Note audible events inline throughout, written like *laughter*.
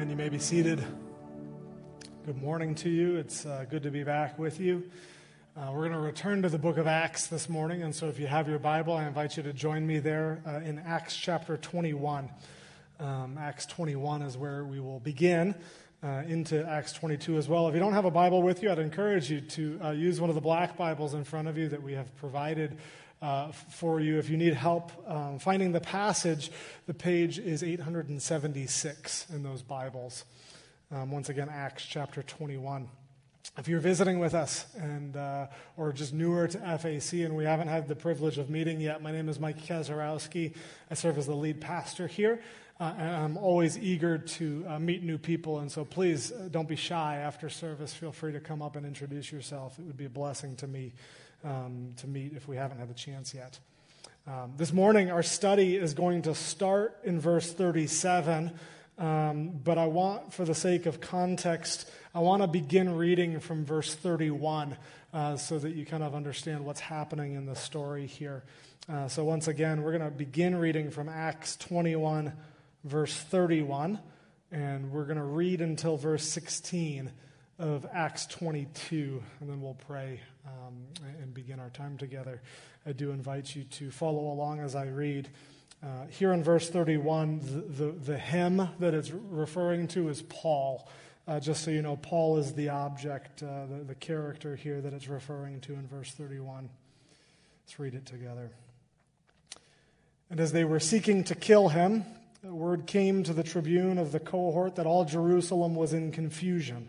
Amen. You may be seated. Good morning to you. It's uh, good to be back with you. Uh, we're going to return to the book of Acts this morning, and so if you have your Bible, I invite you to join me there uh, in Acts chapter 21. Um, Acts 21 is where we will begin. Uh, into Acts 22 as well. If you don't have a Bible with you, I'd encourage you to uh, use one of the black Bibles in front of you that we have provided uh, for you. If you need help um, finding the passage, the page is 876 in those Bibles. Um, once again, Acts chapter 21. If you're visiting with us and uh, or just newer to FAC and we haven't had the privilege of meeting yet, my name is Mike Kazarowski. I serve as the lead pastor here. Uh, and I'm always eager to uh, meet new people, and so please uh, don't be shy after service. Feel free to come up and introduce yourself. It would be a blessing to me um, to meet if we haven't had the chance yet. Um, this morning, our study is going to start in verse 37, um, but I want, for the sake of context, I want to begin reading from verse 31 uh, so that you kind of understand what's happening in the story here. Uh, so, once again, we're going to begin reading from Acts 21, verse 31, and we're going to read until verse 16 of Acts 22, and then we'll pray um, and begin our time together. I do invite you to follow along as I read. Uh, here in verse 31, the, the, the, him that it's referring to is Paul. Uh, just so you know, Paul is the object, uh, the, the character here that it's referring to in verse 31. Let's read it together. And as they were seeking to kill him, word came to the tribune of the cohort that all Jerusalem was in confusion.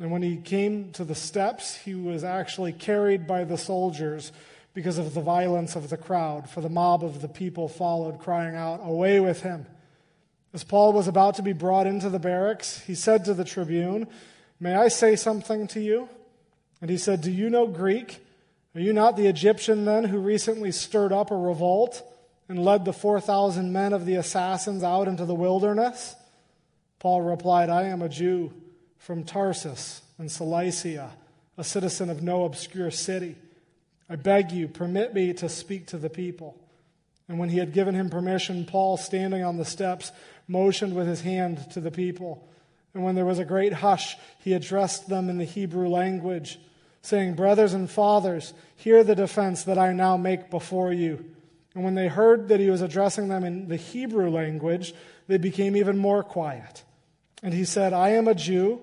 And when he came to the steps, he was actually carried by the soldiers because of the violence of the crowd, for the mob of the people followed, crying out, Away with him! As Paul was about to be brought into the barracks, he said to the tribune, May I say something to you? And he said, Do you know Greek? Are you not the Egyptian then who recently stirred up a revolt and led the 4,000 men of the assassins out into the wilderness? Paul replied, I am a Jew from Tarsus and Cilicia, a citizen of no obscure city. I beg you, permit me to speak to the people. And when he had given him permission, Paul, standing on the steps, motioned with his hand to the people. And when there was a great hush, he addressed them in the Hebrew language, saying, Brothers and fathers, hear the defense that I now make before you. And when they heard that he was addressing them in the Hebrew language, they became even more quiet. And he said, I am a Jew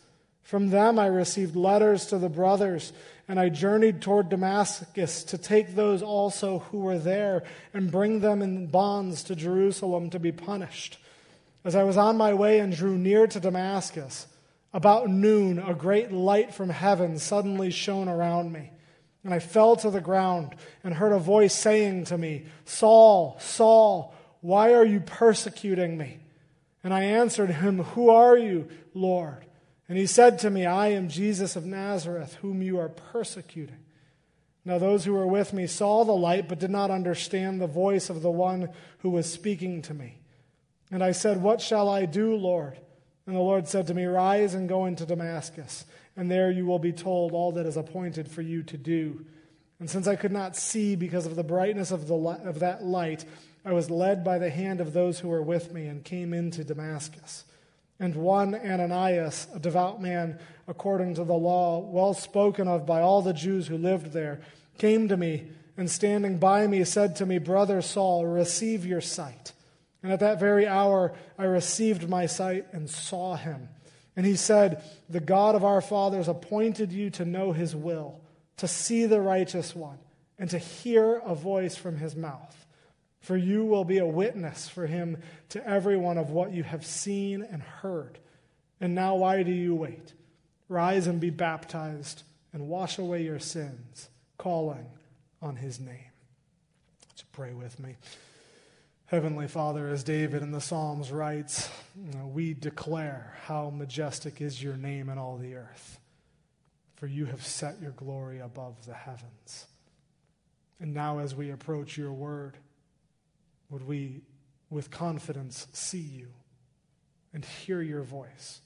From them I received letters to the brothers and I journeyed toward Damascus to take those also who were there and bring them in bonds to Jerusalem to be punished. As I was on my way and drew near to Damascus, about noon, a great light from heaven suddenly shone around me. And I fell to the ground and heard a voice saying to me, Saul, Saul, why are you persecuting me? And I answered him, Who are you, Lord? And he said to me, I am Jesus of Nazareth, whom you are persecuting. Now, those who were with me saw the light, but did not understand the voice of the one who was speaking to me. And I said, What shall I do, Lord? And the Lord said to me, Rise and go into Damascus, and there you will be told all that is appointed for you to do. And since I could not see because of the brightness of, the, of that light, I was led by the hand of those who were with me and came into Damascus. And one Ananias, a devout man according to the law, well spoken of by all the Jews who lived there, came to me and standing by me said to me, Brother Saul, receive your sight. And at that very hour I received my sight and saw him. And he said, The God of our fathers appointed you to know his will, to see the righteous one, and to hear a voice from his mouth. For you will be a witness for him to everyone of what you have seen and heard. And now, why do you wait? Rise and be baptized and wash away your sins, calling on his name. Let's pray with me. Heavenly Father, as David in the Psalms writes, we declare how majestic is your name in all the earth, for you have set your glory above the heavens. And now, as we approach your word, would we, with confidence, see you and hear your voice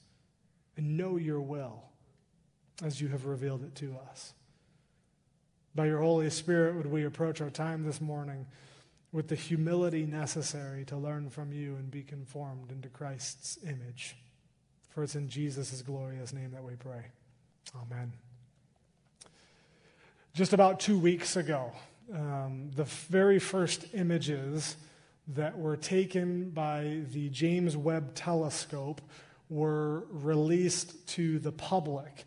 and know your will as you have revealed it to us. By your Holy Spirit, would we approach our time this morning with the humility necessary to learn from you and be conformed into Christ's image. For it's in Jesus' glorious name that we pray. Amen. Just about two weeks ago, um, the very first images that were taken by the James Webb Telescope were released to the public.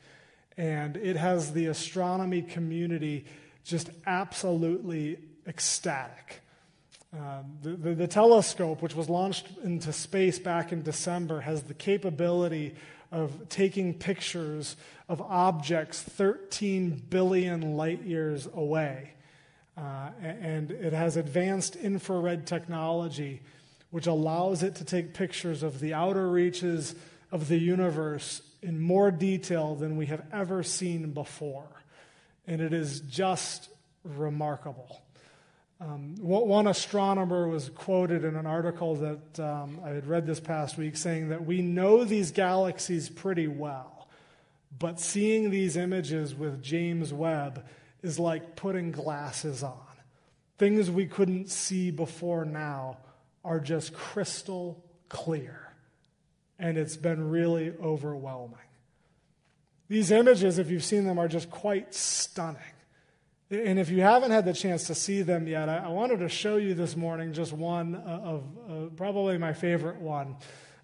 And it has the astronomy community just absolutely ecstatic. Um, the, the, the, telescope, which was launched into space back in December, has the capability of taking pictures of objects 13 billion light years away. Uh, and it has advanced infrared technology, which allows it to take pictures of the outer reaches of the universe in more detail than we have ever seen before. And it is just remarkable. Um, one astronomer was quoted in an article that um, I had read this past week saying that we know these galaxies pretty well, but seeing these images with James Webb is like putting glasses on. Things we couldn't see before now are just crystal clear. And it's been really overwhelming. These images, if you've seen them, are just quite stunning. And if you haven't had the chance to see them yet, I, wanted to show you this morning just one of uh, probably my favorite one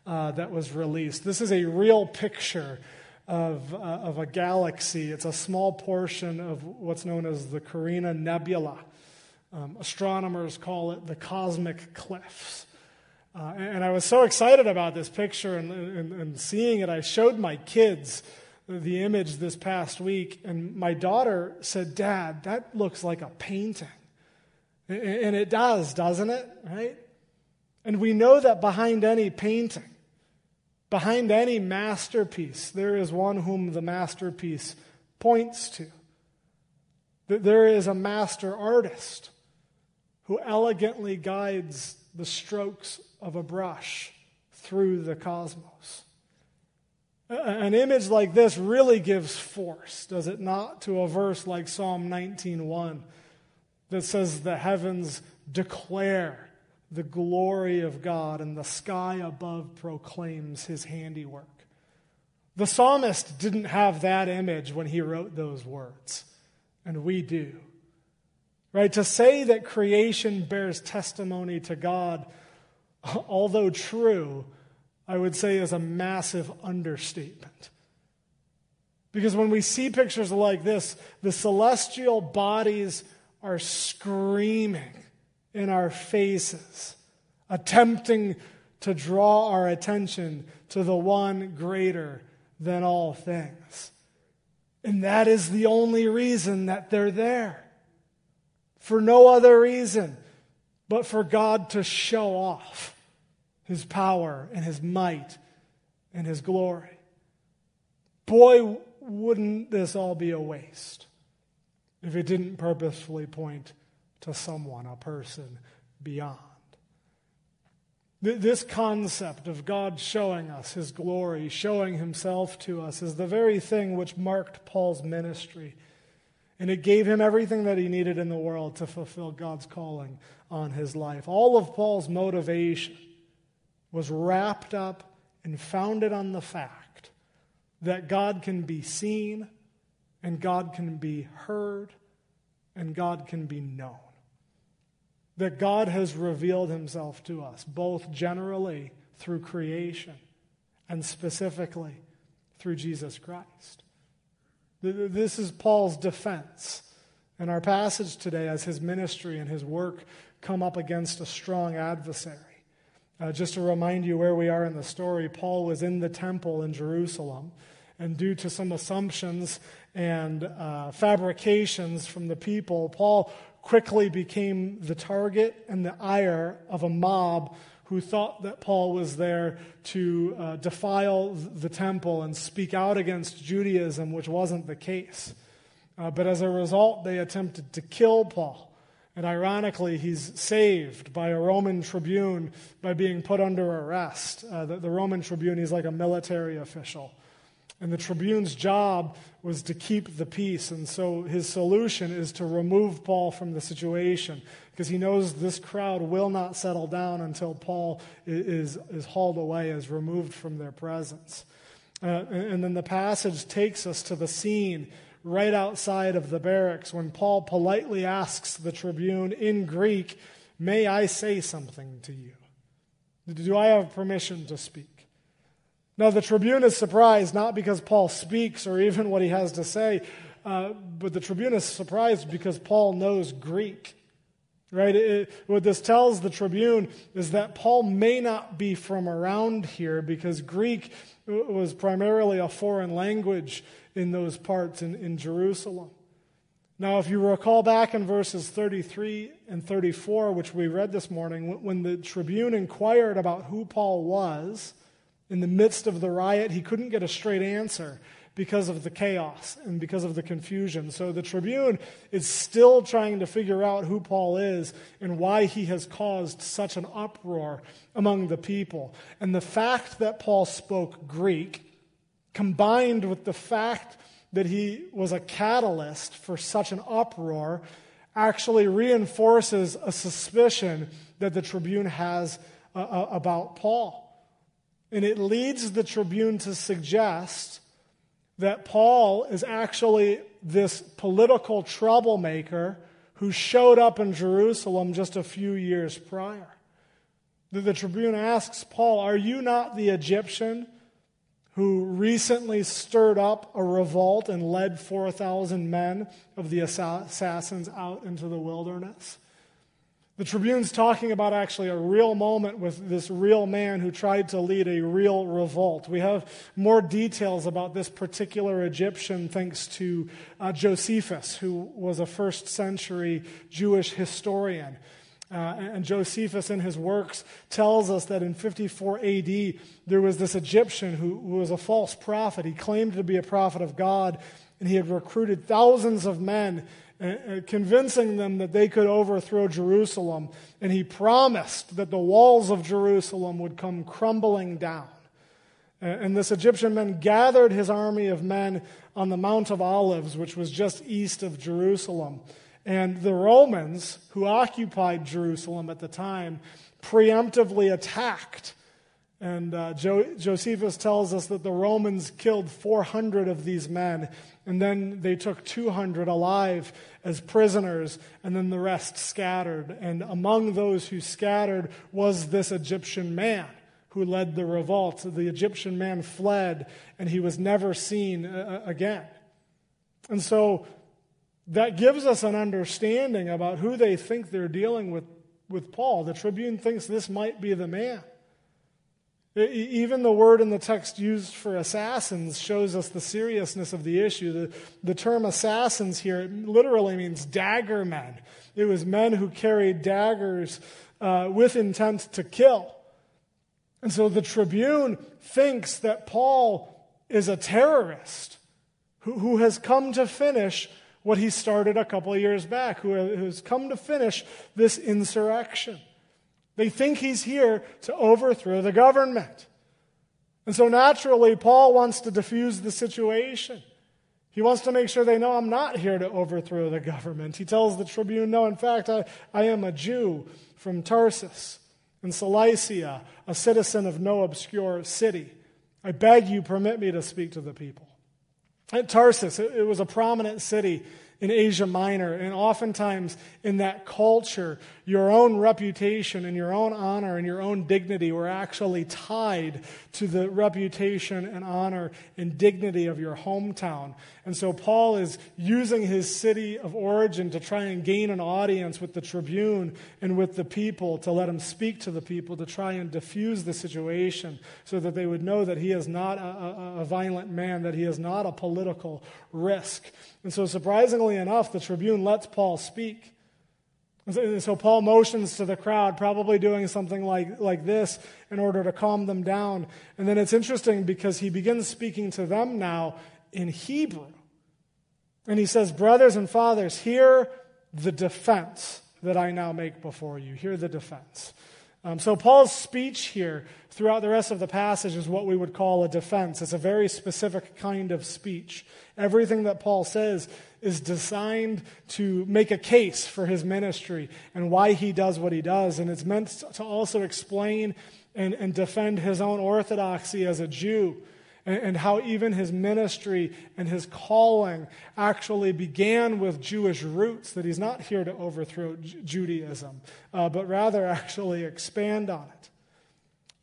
uh, that was released. This is a real picture of, uh, of a galaxy. It's a small portion of what's known as the Carina Nebula. Um, astronomers call it the cosmic cliffs. Uh, and, and, I was so excited about this picture and, and, and, seeing it. I showed my kids the image this past week, and my daughter said, Dad, that looks like a painting. And it does, doesn't it? Right? And we know that behind any painting, Behind any masterpiece, there is one whom the masterpiece points to. There is a master artist who elegantly guides the strokes of a brush through the cosmos. An image like this really gives force, does it not, to a verse like Psalm 19:1 that says the heavens declare the glory of God, and the sky above proclaims his handiwork. The psalmist didn't have that image when he wrote those words, and we do. Right? To say that creation bears testimony to God, although true, I would say is a massive understatement. Because when we see pictures like this, the celestial bodies are screaming in our faces, attempting to draw our attention to the one greater than all things. And that is the only reason that they're there. For no other reason but for God to show off his power and his might and his glory. Boy, wouldn't this all be a waste if it didn't purposefully point to someone, a person beyond. This concept of God showing us his glory, showing himself to us, is the very thing which marked Paul's ministry. And it gave him everything that he needed in the world to fulfill God's calling on his life. All of Paul's motivation was wrapped up and founded on the fact that God can be seen, and God can be heard, and God can be known that God has revealed himself to us, both generally through creation and specifically through Jesus Christ. This is Paul's defense in our passage today as his ministry and his work come up against a strong adversary. Uh, just to remind you where we are in the story, Paul was in the temple in Jerusalem, and due to some assumptions and uh, fabrications from the people, Paul quickly became the target and the ire of a mob who thought that Paul was there to uh, defile the temple and speak out against Judaism, which wasn't the case. Uh, but as a result, they attempted to kill Paul. And ironically, he's saved by a Roman tribune by being put under arrest. Uh, the, the Roman tribune, he's like a military official. And the tribune's job was to keep the peace. And so his solution is to remove Paul from the situation because he knows this crowd will not settle down until Paul is, is hauled away, is removed from their presence. Uh, and then the passage takes us to the scene right outside of the barracks when Paul politely asks the tribune in Greek, May I say something to you? Do I have permission to speak? Now, the tribune is surprised not because Paul speaks or even what he has to say, uh, but the tribune is surprised because Paul knows Greek. Right? It, what this tells the tribune is that Paul may not be from around here because Greek was primarily a foreign language in those parts in, in Jerusalem. Now, if you recall back in verses 33 and 34, which we read this morning, when the tribune inquired about who Paul was, in the midst of the riot, he couldn't get a straight answer because of the chaos and because of the confusion. So the tribune is still trying to figure out who Paul is and why he has caused such an uproar among the people. And the fact that Paul spoke Greek, combined with the fact that he was a catalyst for such an uproar, actually reinforces a suspicion that the tribune has uh, uh about Paul. And it leads the tribune to suggest that Paul is actually this political troublemaker who showed up in Jerusalem just a few years prior. The, the tribune asks Paul, Are you not the Egyptian who recently stirred up a revolt and led 4,000 men of the assassins out into the wilderness? The Tribune's talking about actually a real moment with this real man who tried to lead a real revolt. We have more details about this particular Egyptian thanks to uh, Josephus, who was a first century Jewish historian. Uh, and Josephus, in his works, tells us that in 54 AD, there was this Egyptian who, who was a false prophet. He claimed to be a prophet of God, and he had recruited thousands of men Uh, uh, convincing them that they could overthrow Jerusalem. And he promised that the walls of Jerusalem would come crumbling down. Uh, and this Egyptian man gathered his army of men on the Mount of Olives, which was just east of Jerusalem. And the Romans, who occupied Jerusalem at the time, preemptively attacked. And uh, jo- Josephus tells us that the Romans killed 400 of these men and then they took 200 alive as prisoners, and then the rest scattered. And among those who scattered was this Egyptian man who led the revolt. The Egyptian man fled, and he was never seen uh, uh, again. And so that gives us an understanding about who they think they're dealing with with Paul. The tribune thinks this might be the man. Even the word in the text used for assassins shows us the seriousness of the issue. The, the term assassins here literally means dagger men. It was men who carried daggers uh, with intent to kill. And so the tribune thinks that Paul is a terrorist who, who has come to finish what he started a couple of years back, who has come to finish this insurrection. They think he's here to overthrow the government. And so naturally, Paul wants to diffuse the situation. He wants to make sure they know I'm not here to overthrow the government. He tells the tribune, No, in fact, I, I am a Jew from Tarsus in Cilicia, a citizen of no obscure city. I beg you, permit me to speak to the people. At Tarsus, it, it was a prominent city in Asia Minor. And oftentimes in that culture, your own reputation and your own honor and your own dignity were actually tied to the reputation and honor and dignity of your hometown. And so Paul is using his city of origin to try and gain an audience with the tribune and with the people, to let him speak to the people, to try and diffuse the situation so that they would know that he is not a, a, a violent man, that he is not a political risk. And so, surprisingly enough, the tribune lets Paul speak. And so Paul motions to the crowd, probably doing something like, like this in order to calm them down. And then it's interesting because he begins speaking to them now in Hebrew. And he says, Brothers and fathers, hear the defense that I now make before you. Hear the defense. Um, so, Paul's speech here throughout the rest of the passage is what we would call a defense. It's a very specific kind of speech. Everything that Paul says is designed to make a case for his ministry and why he does what he does. And it's meant to also explain and, and defend his own orthodoxy as a Jew and, and how even his ministry and his calling actually began with Jewish roots, that he's not here to overthrow J- Judaism, uh, but rather actually expand on it.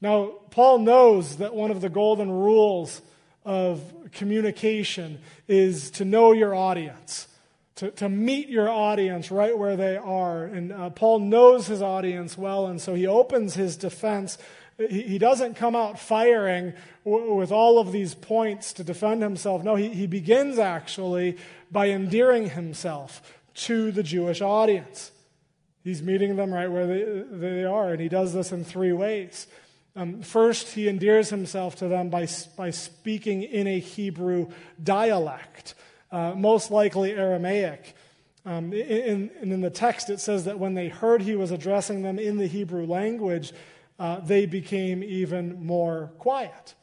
Now, Paul knows that one of the golden rules of communication is to know your audience, to, to meet your audience right where they are. And uh, Paul knows his audience well, and so he opens his defense. He, doesn't come out firing with all of these points to defend himself. No, he, he begins actually by endearing himself to the Jewish audience. He's meeting them right where they, they are, and he does this in three ways. Um, first, he endears himself to them by, by speaking in a Hebrew dialect, uh, most likely Aramaic. Um, in, in, in, the text, it says that when they heard he was addressing them in the Hebrew language, uh, they became even more quiet.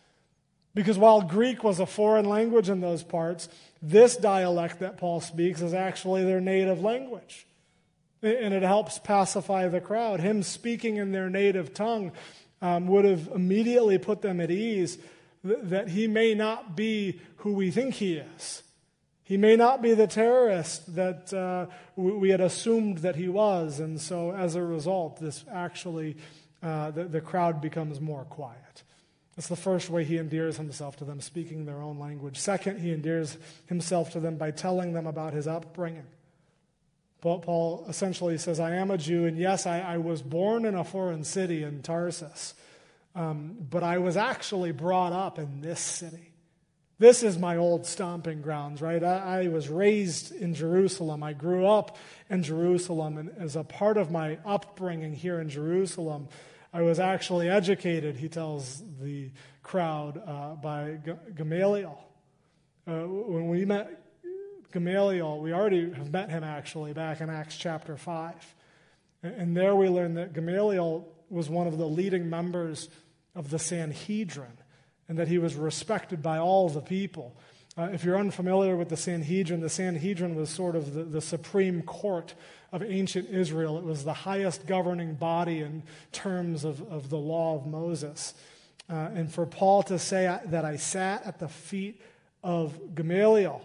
Because while Greek was a foreign language in those parts, this dialect that Paul speaks is actually their native language. And it helps pacify the crowd. Him speaking in their native tongue um, would have immediately put them at ease th- that he may not be who we think he is. He may not be the terrorist that uh, we had assumed that he was. And so, as a result, this actually, uh, the, the crowd becomes more quiet. That's the first way he endears himself to them, speaking their own language. Second, he endears himself to them by telling them about his upbringing. Paul essentially says, I am a Jew, and yes, I, I was born in a foreign city in Tarsus, um, but I was actually brought up in this city. This is my old stomping grounds, right? I, I was raised in Jerusalem. I grew up in Jerusalem, and as a part of my upbringing here in Jerusalem, I was actually educated, he tells the crowd, uh, by G- Gamaliel. Uh, when we met Gamaliel, we already have met him actually back in Acts chapter 5. And there we learn that Gamaliel was one of the leading members of the Sanhedrin and that he was respected by all the people. Uh, if you're unfamiliar with the Sanhedrin, the Sanhedrin was sort of the, the supreme court of ancient Israel. It was the highest governing body in terms of, of the law of Moses. Uh, and for Paul to say that I sat at the feet of Gamaliel,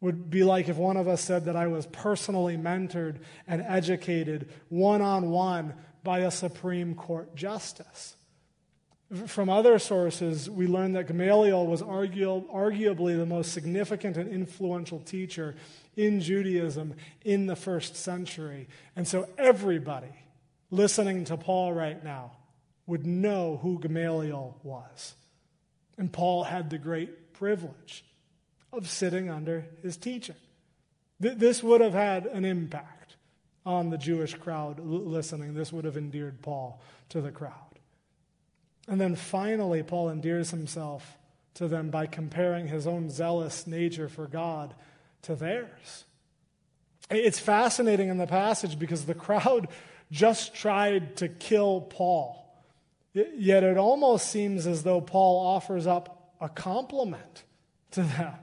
would be like if one of us said that I was personally mentored and educated one on one by a Supreme Court justice. From other sources, we learn that Gamaliel was argu- arguably the most significant and influential teacher in Judaism in the first century. And so everybody listening to Paul right now would know who Gamaliel was. And Paul had the great privilege of sitting under his teaching. This would have had an impact on the Jewish crowd listening. This would have endeared Paul to the crowd. And then finally, Paul endears himself to them by comparing his own zealous nature for God to theirs. It's fascinating in the passage because the crowd *laughs* just tried to kill Paul. Yet it almost seems as though Paul offers up a compliment to them.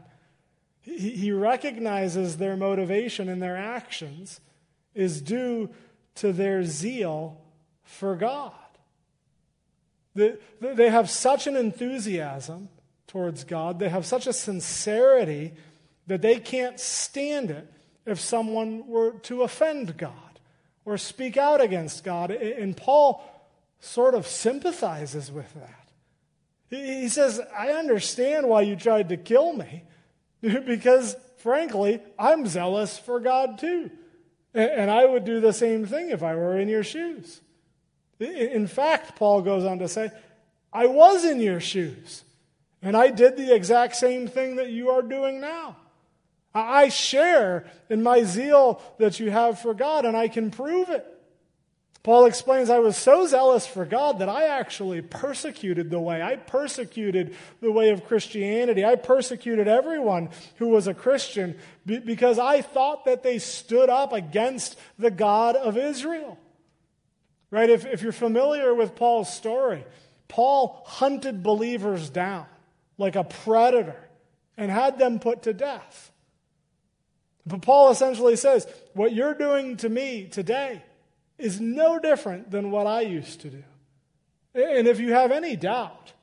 He recognizes their motivation and their actions is due to their zeal for God. They have such an enthusiasm towards God, they have such a sincerity that they can't stand it if someone were to offend God or speak out against God. And Paul sort of sympathizes with that. He says, I understand why you tried to kill me, *laughs* because frankly, I'm zealous for God too. And I would do the same thing if I were in your shoes. In fact, Paul goes on to say, I was in your shoes, and I did the exact same thing that you are doing now. I share in my zeal that you have for God, and I can prove it. Paul explains, I was so zealous for God that I actually persecuted the way. I persecuted the way of Christianity. I persecuted everyone who was a Christian because I thought that they stood up against the God of Israel. Right? If, if you're familiar with Paul's story, Paul hunted believers down like a predator and had them put to death. But Paul essentially says, What you're doing to me today is no different than what I used to do. And if you have any doubt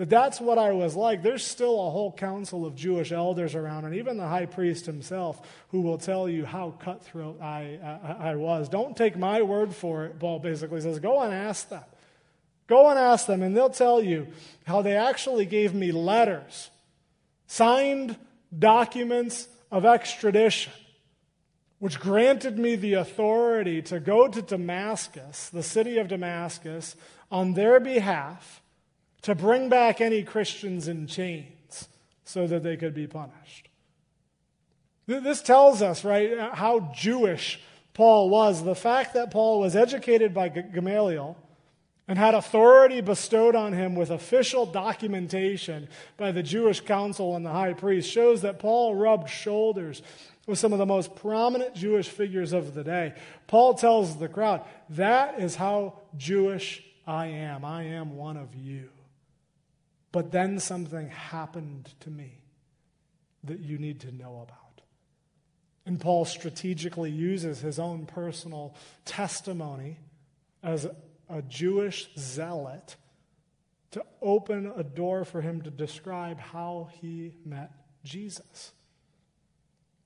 that that's what I was like, there's still a whole council of Jewish elders around, and even the high priest himself, who will tell you how cutthroat I, I, I was. Don't take my word for it, Paul basically says. Go and ask them. Go and ask them, and they'll tell you how they actually gave me letters, signed documents of extradition which granted me the authority to go to Damascus, the city of Damascus, on their behalf to bring back any Christians in chains so that they could be punished. This tells us, right, uh, how Jewish Paul was. The fact that Paul was educated by Gamaliel and had authority bestowed on him with official documentation by the Jewish council and the high priest shows that Paul rubbed shoulders with some of the most prominent Jewish figures of the day. Paul tells the crowd, That is how Jewish I am. I am one of you. But then something happened to me that you need to know about. And Paul strategically uses his own personal testimony as a Jewish zealot to open a door for him to describe how he met Jesus.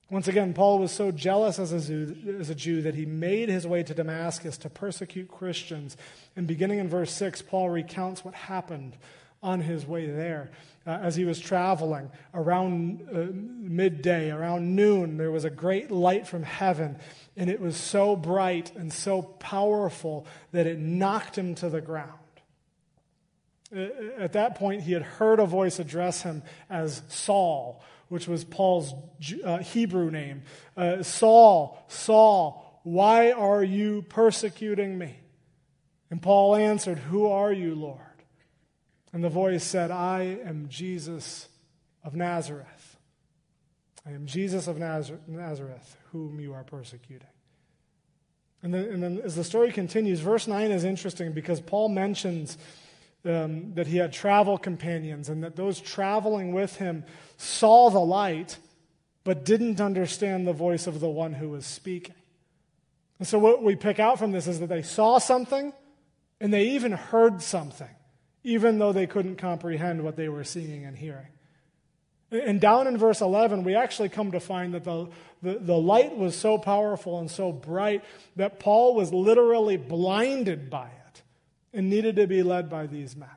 Once again, Paul was so jealous as a, Jew, that he made his way to Damascus to persecute Christians. And beginning in verse 6, Paul recounts what happened on his way there. Uh, as he was traveling around uh, midday, around noon, there was a great light from heaven, and it was so bright and so powerful that it knocked him to the ground. Uh, at that point, he had heard a voice address him as Saul which was Paul's uh, Hebrew name. Uh, Saul, Saul, why are you persecuting me? And Paul answered, Who are you, Lord? And the voice said, I am Jesus of Nazareth. I am Jesus of Nazareth, whom you are persecuting. And then, and then, as the story continues, verse 9 is interesting because Paul mentions um, that he had travel companions and that those traveling with him saw the light but didn't understand the voice of the one who was speaking. And so, what we pick out from this is that they saw something and they even heard something, even though they couldn't comprehend what they were seeing and hearing. And down in verse 11, we actually come to find that the, the, the, light was so powerful and so bright that Paul was literally blinded by it and needed to be led by these men.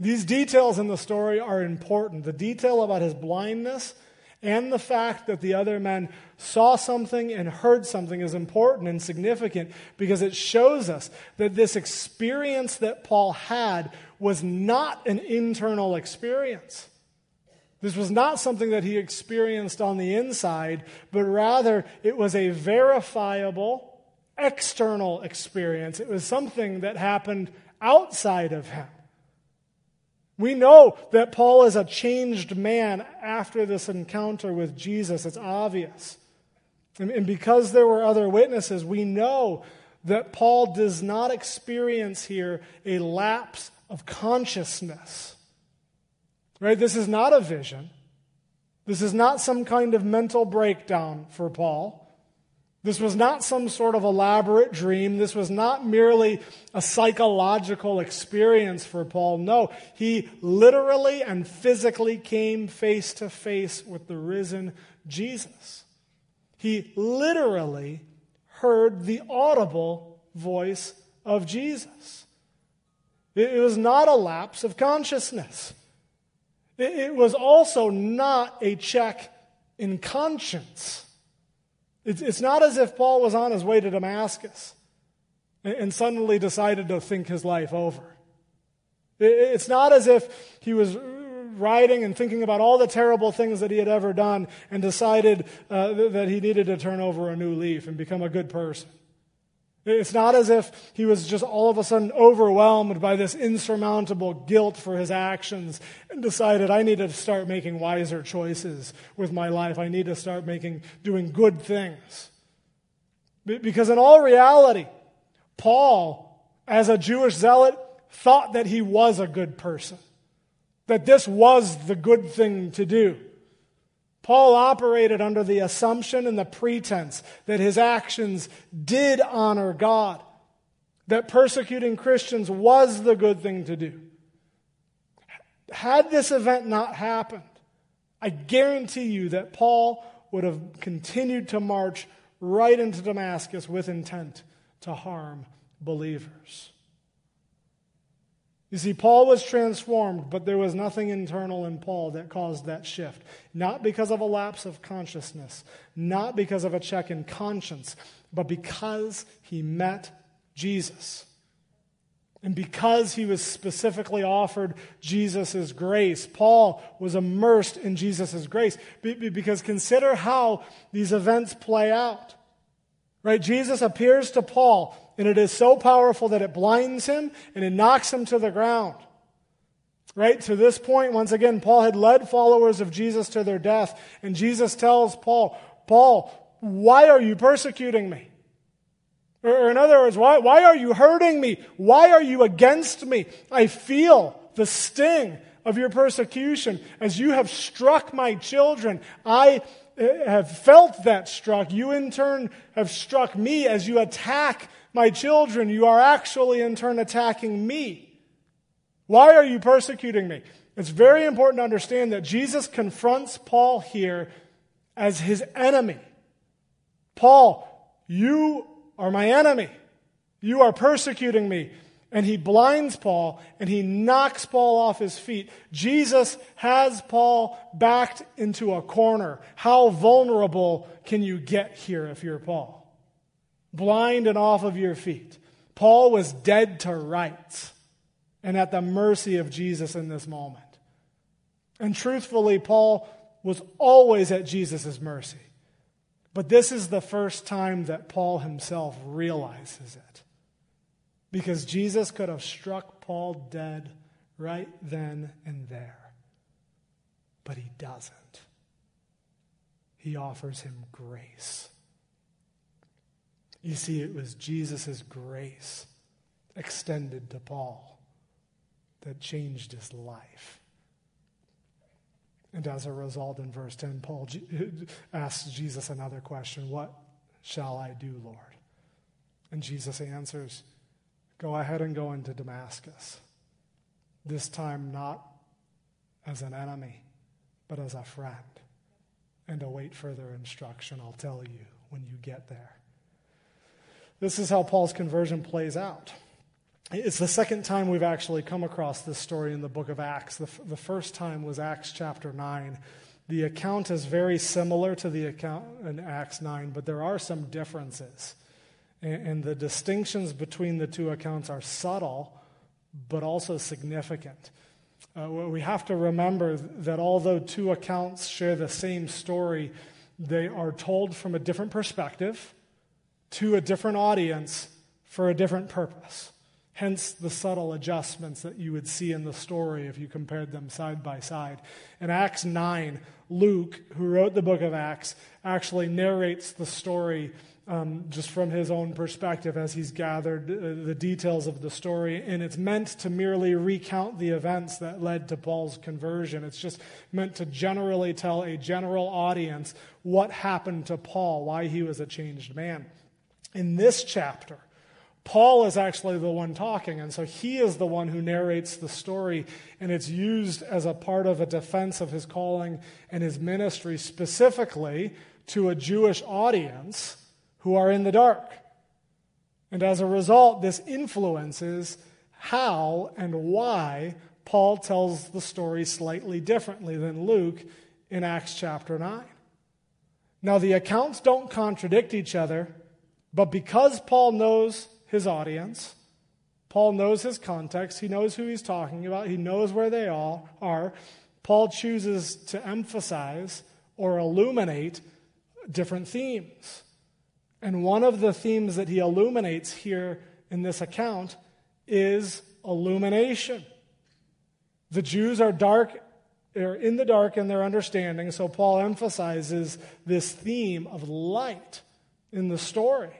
These details in the story are important. The detail about his blindness and the fact that the other men saw something and heard something is important and significant because it shows us that this experience that Paul had was not an internal experience. This was not something that he experienced on the inside, but rather it was a verifiable, external experience. It was something that happened outside of him. We know that Paul is a changed man after this encounter with Jesus. It's obvious. And, because there were other witnesses, we know that Paul does not experience here a lapse of consciousness. Right? This is not a vision. This is not some kind of mental breakdown for Paul. This was not some sort of elaborate dream. This was not merely a psychological experience for Paul. No, he literally and physically came face to face with the risen Jesus. He literally heard the audible voice of Jesus. It was not a lapse of consciousness. It was also not a check in conscience. It's not as if Paul was on his way to Damascus and suddenly decided to think his life over. It's not as if he was writing and thinking about all the terrible things that he had ever done and decided uh, that he needed to turn over a new leaf and become a good person. It's not as if he was just all of a sudden overwhelmed by this insurmountable guilt for his actions and decided, I need to start making wiser choices with my life. I need to start making, doing good things. Because in all reality, Paul, as a Jewish zealot, thought that he was a good person, that this was the good thing to do. Paul operated under the assumption and the pretense that his actions did honor God, that persecuting Christians was the good thing to do. Had this event not happened, I guarantee you that Paul would have continued to march right into Damascus with intent to harm believers. You see, Paul was transformed, but there was nothing internal in Paul that caused that shift. Not because of a lapse of consciousness, not because of a check in conscience, but because he met Jesus. And because he was specifically offered Jesus' grace, Paul was immersed in Jesus' grace. Because consider how these events play out. Right? Jesus appears to Paul and it is so powerful that it blinds him and it knocks him to the ground. Right? To this point, once again, Paul had led followers of Jesus to their death, and Jesus tells Paul, Paul, why are you persecuting me? Or, in other words, why, why are you hurting me? Why are you against me? I feel the sting of your persecution as you have struck my children. I have felt that struck. You in turn have struck me as you attack my children, you are actually in turn attacking me. Why are you persecuting me? It's very important to understand that Jesus confronts Paul here as his enemy. Paul, you are my enemy. You are persecuting me. And he blinds Paul and he knocks Paul off his feet. Jesus has Paul backed into a corner. How vulnerable can you get here if you're Paul? blind and off of your feet. Paul was dead to rights and at the mercy of Jesus in this moment. And truthfully, Paul was always at Jesus' mercy. But this is the first time that Paul himself realizes it. Because Jesus could have struck Paul dead right then and there. But he doesn't. He offers him grace. You see, it was Jesus' grace extended to Paul that changed his life. And as a result, in verse 10, Paul *laughs* asks Jesus another question What shall I do, Lord? And Jesus answers, Go ahead and go into Damascus. This time, not as an enemy, but as a friend. And await further instruction, I'll tell you when you get there. This is how Paul's conversion plays out. It's the second time we've actually come across this story in the book of Acts. The, f- the first time was Acts chapter 9. The account is very similar to the account in Acts 9, but there are some differences. And, and the distinctions between the two accounts are subtle, but also significant. Uh, we have to remember that although two accounts share the same story, they are told from a different perspective to a different audience for a different purpose. Hence the subtle adjustments that you would see in the story if you compared them side by side. In Acts 9, Luke, who wrote the book of Acts, actually narrates the story um, just from his own perspective as he's gathered uh, the details of the story. And it's meant to merely recount the events that led to Paul's conversion. It's just meant to generally tell a general audience what happened to Paul, why he was a changed man. In this chapter, Paul is actually the one talking, and so he is the one who narrates the story, and it's used as a part of a defense of his calling and his ministry, specifically to a Jewish audience who are in the dark. And as a result, this influences how and why Paul tells the story slightly differently than Luke in Acts chapter 9. Now, the accounts don't contradict each other, but because Paul knows his audience, Paul knows his context, he knows who he's talking about, he knows where they all are, Paul chooses to emphasize or illuminate different themes. And one of the themes that he illuminates here in this account is illumination. The Jews are dark, are in the dark in their understanding, so Paul emphasizes this theme of light in the story.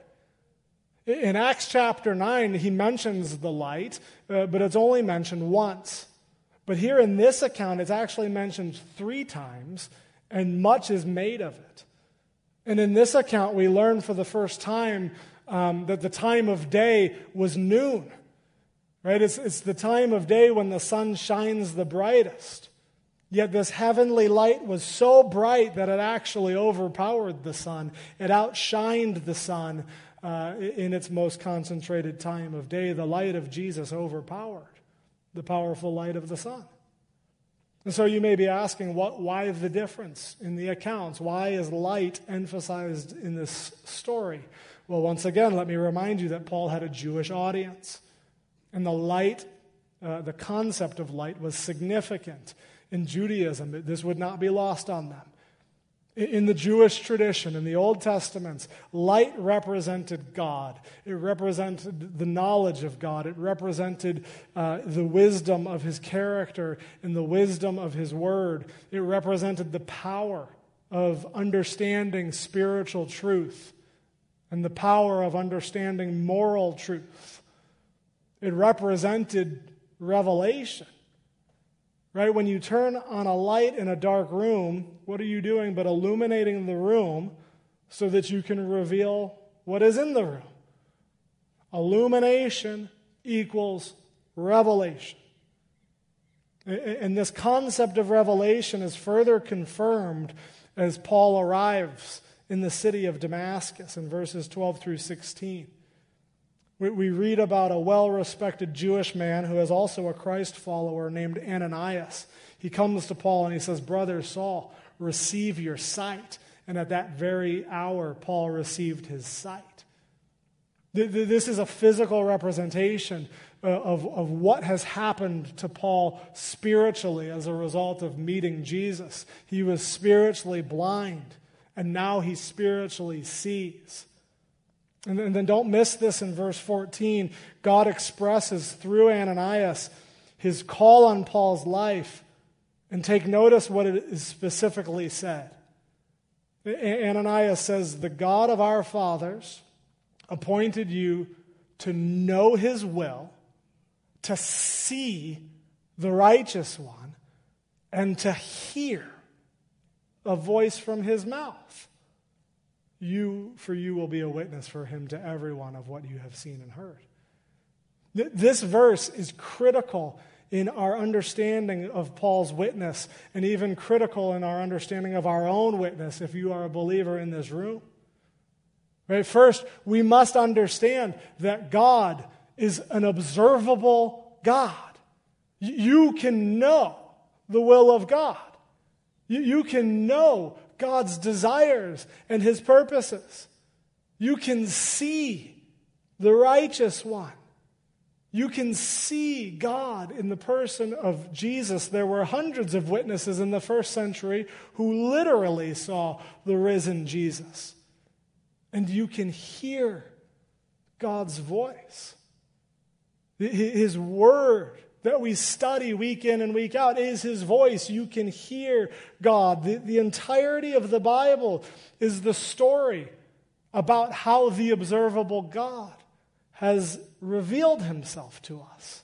In Acts chapter 9, he mentions the light, uh, but it's only mentioned once. But here in this account, it's actually mentioned three times, and much is made of it. And in this account, we learn for the first time um, that the time of day was noon. Right? It's, it's the time of day when the sun shines the brightest. Yet this heavenly light was so bright that it actually overpowered the sun. It outshined the sun uh, in its most concentrated time of day. The light of Jesus overpowered the powerful light of the sun. And so you may be asking, what, why the difference in the accounts? Why is light emphasized in this story? Well, once again, let me remind you that Paul had a Jewish audience. And the light, uh, the concept of light, was significant in Judaism. This would not be lost on them. In the Jewish tradition, in the Old Testaments, light represented God. It represented the knowledge of God. It represented uh, the wisdom of his character and the wisdom of his word. It represented the power of understanding spiritual truth and the power of understanding moral truth. It represented revelation. Right? When you turn on a light in a dark room, what are you doing but illuminating the room so that you can reveal what is in the room? Illumination equals revelation. And this concept of revelation is further confirmed as Paul arrives in the city of Damascus in verses 12 through 16. We, read about a well respected Jewish man who is also a Christ follower named Ananias. He comes to Paul and he says, Brother Saul, receive your sight. And at that very hour, Paul received his sight. This is a physical representation uh, of, of what has happened to Paul spiritually as a result of meeting Jesus. He was spiritually blind, and now he spiritually sees. And then, then don't miss this in verse 14. God expresses through Ananias his call on Paul's life. And take notice what it is specifically said. Ananias says, The God of our fathers appointed you to know his will, to see the righteous one, and to hear a voice from his mouth. You, for you will be a witness for him to everyone of what you have seen and heard. This verse is critical in our understanding of Paul's witness, and even critical in our understanding of our own witness if you are a believer in this room. Right? First, we must understand that God is an observable God. You can know the will of God. You can know God's desires and his purposes. You can see the righteous one. You can see God in the person of Jesus. There were hundreds of witnesses in the first century who literally saw the risen Jesus. And you can hear God's voice. His word that we study week in and week out is his voice. You can hear God. The, the entirety of the Bible is the story about how the observable God has revealed himself to us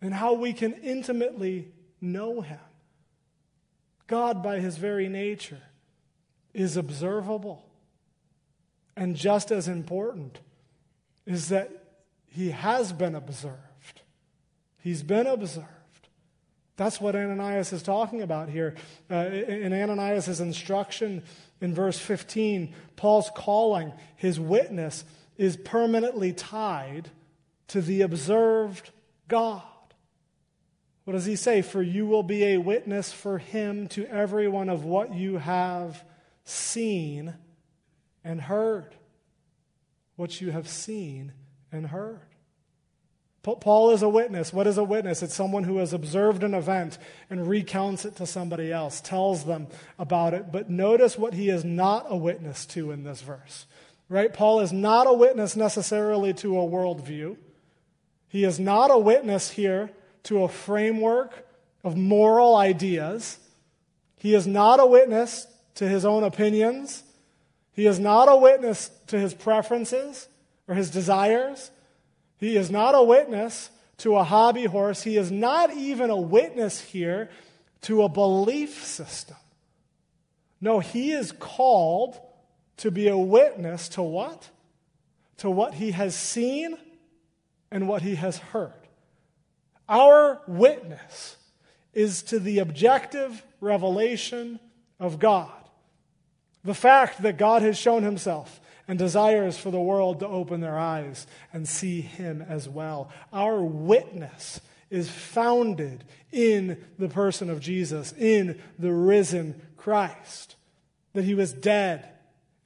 and how we can intimately know him. God, by his very nature, is observable. And just as important is that he has been observed. He's been observed. That's what Ananias is talking about here. Uh, in Ananias' instruction in verse 15, Paul's calling, his witness, is permanently tied to the observed God. What does he say? For you will be a witness for him to everyone of what you have seen and heard. What you have seen and heard. Paul is a witness. What is a witness? It's someone who has observed an event and recounts it to somebody else, tells them about it. But notice what he is not a witness to in this verse. Right? Paul is not a witness necessarily to a worldview. He is not a witness here to a framework of moral ideas. He is not a witness to his own opinions. He is not a witness to his preferences or his desires. He is not a witness to a hobby horse. He is not even a witness here to a belief system. No, he is called to be a witness to what? To what he has seen and what he has heard. Our witness is to the objective revelation of God. The fact that God has shown himself and desires for the world to open their eyes and see him as well. Our witness is founded in the person of Jesus, in the risen Christ. That he was dead,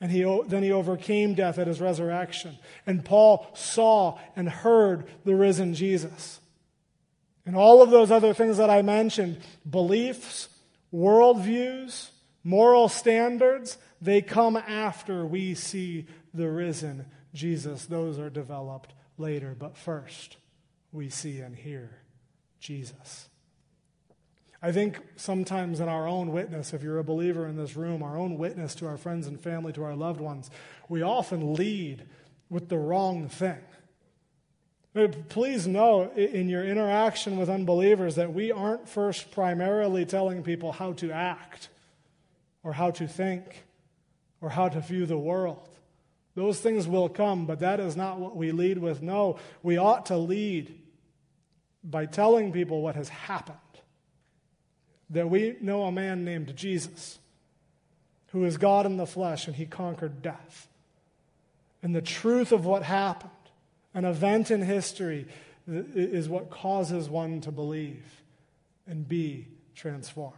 and he, then he overcame death at his resurrection. And Paul saw and heard the risen Jesus. And all of those other things that I mentioned beliefs, worldviews, moral standards they come after we see the risen Jesus. Those are developed later. But first, we see and hear Jesus. I think sometimes in our own witness, if you're a believer in this room, our own witness to our friends and family, to our loved ones, we often lead with the wrong thing. Please know in your interaction with unbelievers that we aren't first primarily telling people how to act or how to think or how to view the world. Those things will come, but that is not what we lead with. No, we ought to lead by telling people what has happened. That we know a man named Jesus, who is God in the flesh, and he conquered death. And the truth of what happened, an event in history, is what causes one to believe and be transformed.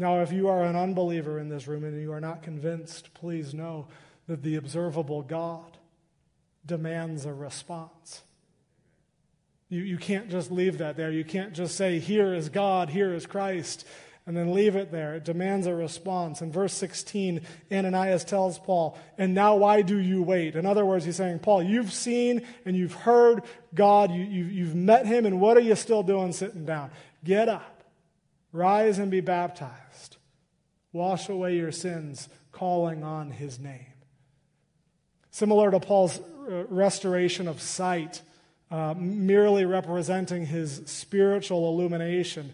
Now, if you are an unbeliever in this room and you are not convinced, please know that the observable God demands a response. You, you can't just leave that there. You can't just say, Here is God, here is Christ, and then leave it there. It demands a response. In verse 16, Ananias tells Paul, And now why do you wait? In other words, he's saying, Paul, you've seen and you've heard God, you, you, you've met him, and what are you still doing sitting down? Get up. Rise and be baptized. Wash away your sins, calling on his name. Similar to Paul's uh, restoration of sight, uh, merely representing his spiritual illumination,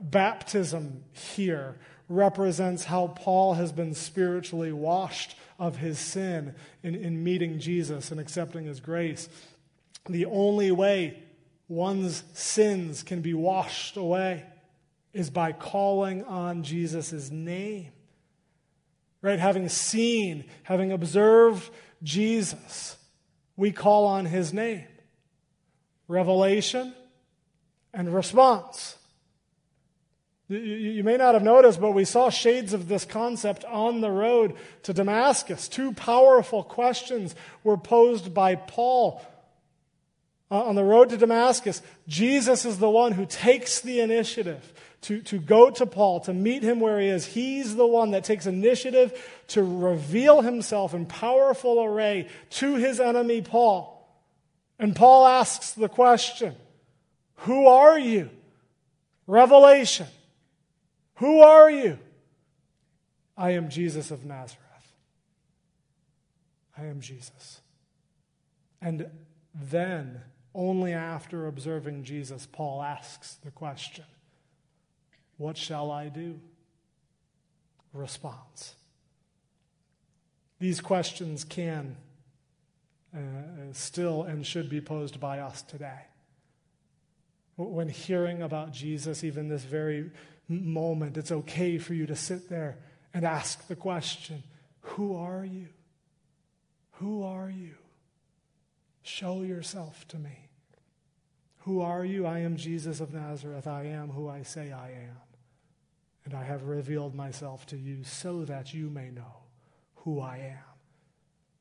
baptism here represents how Paul has been spiritually washed of his sin in, in meeting Jesus and accepting his grace. The only way one's sins can be washed away is by calling on Jesus' name. Right? Having seen, having observed Jesus, we call on his name. Revelation and response. You may not have noticed, but we saw shades of this concept on the road to Damascus. Two powerful questions were posed by Paul uh, on the road to Damascus. Jesus is the one who takes the initiative to, to go to Paul, to meet him where he is. He's the one that takes initiative to reveal himself in powerful array to his enemy, Paul. And Paul asks the question Who are you? Revelation. Who are you? I am Jesus of Nazareth. I am Jesus. And then, only after observing Jesus, Paul asks the question what shall I do? Response. These questions can uh, still and should be posed by us today. when hearing about Jesus, even this very moment, it's okay for you to sit there and ask the question Who are you? Who are you? Show yourself to me. Who are you? I am Jesus of Nazareth. I am who I say I am. And I have revealed myself to you so that you may know who I am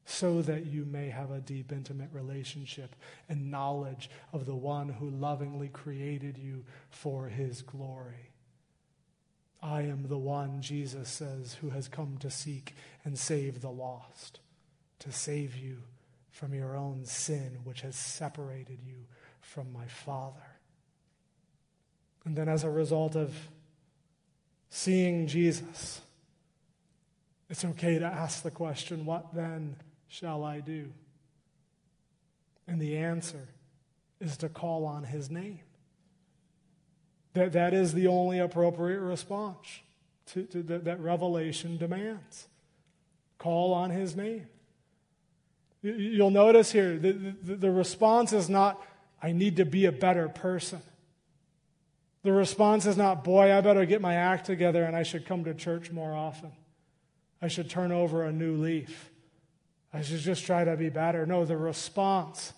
so that you may have a deep, intimate relationship and knowledge of the one who lovingly created you for his glory. I am the one, Jesus says, who has come to seek and save the lost, to save you from your own sin, which has separated you from my Father. And then, as a result of seeing Jesus, it's okay to ask the question what then shall I do? And the answer is to call on his name. That, that is the only appropriate response to, to the, that revelation demands. Call on his name. You'll notice here the, the, the response is not, I need to be a better person. The response is not, boy, I better get my act together and I should come to church more often. I should turn over a new leaf. I should just try to be better. No, the response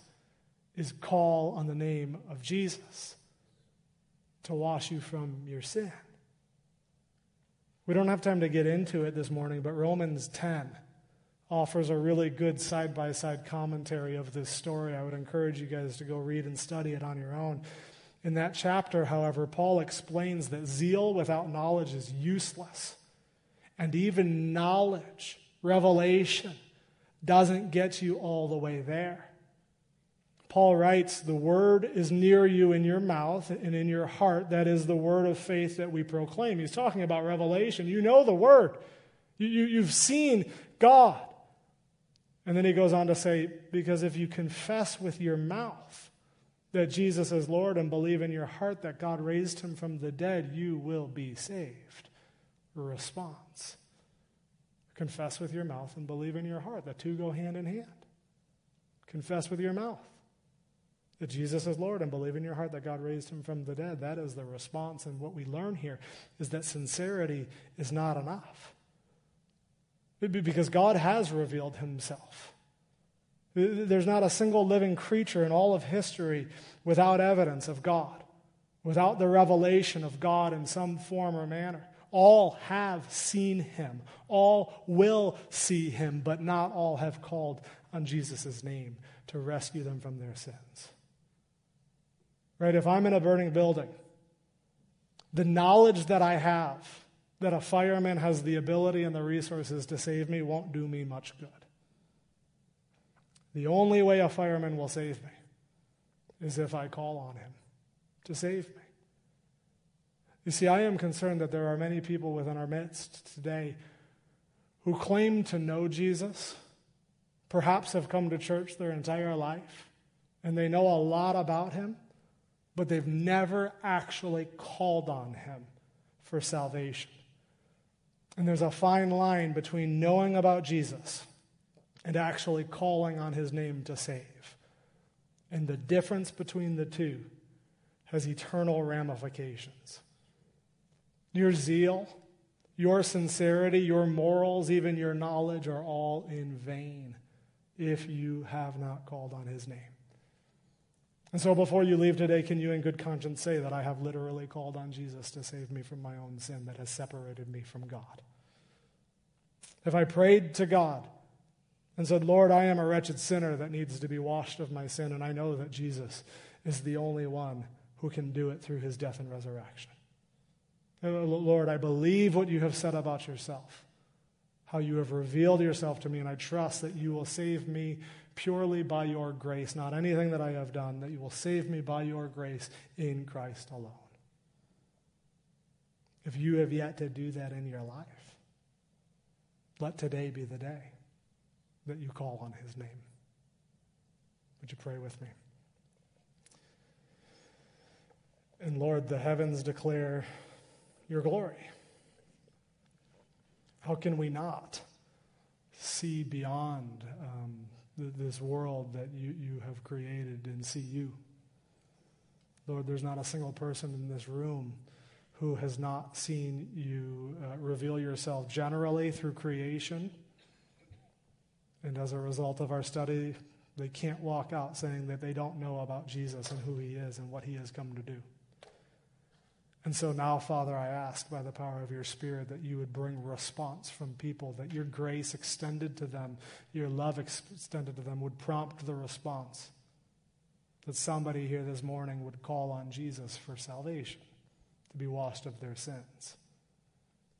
is call on the name of Jesus to wash you from your sin. We don't have time to get into it this morning, but Romans 10 offers a really good side by side commentary of this story. I would encourage you guys to go read and study it on your own. In that chapter, however, Paul explains that zeal without knowledge is useless. And even knowledge, revelation, doesn't get you all the way there. Paul writes, The word is near you in your mouth and in your heart. That is the word of faith that we proclaim. He's talking about revelation. You know the word, you, you, you've seen God. And then he goes on to say, Because if you confess with your mouth that Jesus is Lord and believe in your heart that God raised him from the dead, you will be saved. Response. Confess with your mouth and believe in your heart. The two go hand in hand. Confess with your mouth that Jesus is Lord and believe in your heart that God raised him from the dead. That is the response. And what we learn here is that sincerity is not enough. Because God has revealed himself. There's not a single living creature in all of history without evidence of God, without the revelation of God in some form or manner. All have seen him. All will see him, but not all have called on Jesus' name to rescue them from their sins. Right? If I'm in a burning building, the knowledge that I have that a fireman has the ability and the resources to save me won't do me much good. The only way a fireman will save me is if I call on him to save me. You see, I am concerned that there are many people within our midst today who claim to know Jesus, perhaps have come to church their entire life, and they know a lot about him, but they've never actually called on him for salvation. And there's a fine line between knowing about Jesus and actually calling on his name to save. And the difference between the two has eternal ramifications. Your zeal, your sincerity, your morals, even your knowledge are all in vain if you have not called on his name. And so before you leave today, can you in good conscience say that I have literally called on Jesus to save me from my own sin that has separated me from God? If I prayed to God and said, Lord, I am a wretched sinner that needs to be washed of my sin, and I know that Jesus is the only one who can do it through his death and resurrection. Uh, Lord, I believe what you have said about yourself, how you have revealed yourself to me, and I trust that you will save me purely by your grace, not anything that I have done, that you will save me by your grace in Christ alone. If you have yet to do that in your life, let today be the day that you call on his name. Would you pray with me? And Lord, the heavens declare your glory. How can we not see beyond um, this world that you, you have created and see you? Lord, there's not a single person in this room who has not seen you uh, reveal yourself generally through creation. And as a result of our study, they can't walk out saying that they don't know about Jesus and who he is and what he has come to do. And so now, Father, I ask by the power of your Spirit that you would bring response from people, that your grace extended to them, your love extended to them would prompt the response. That somebody here this morning would call on Jesus for salvation, to be washed of their sins.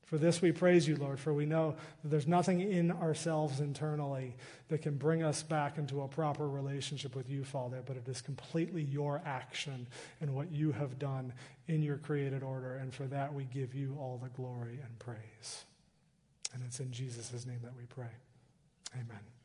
For this we praise you, Lord, for we know that there's nothing in ourselves internally that can bring us back into a proper relationship with you, Father, but it is completely your action and what you have done in your created order. And for that we give you all the glory and praise. And it's in Jesus' name that we pray. Amen.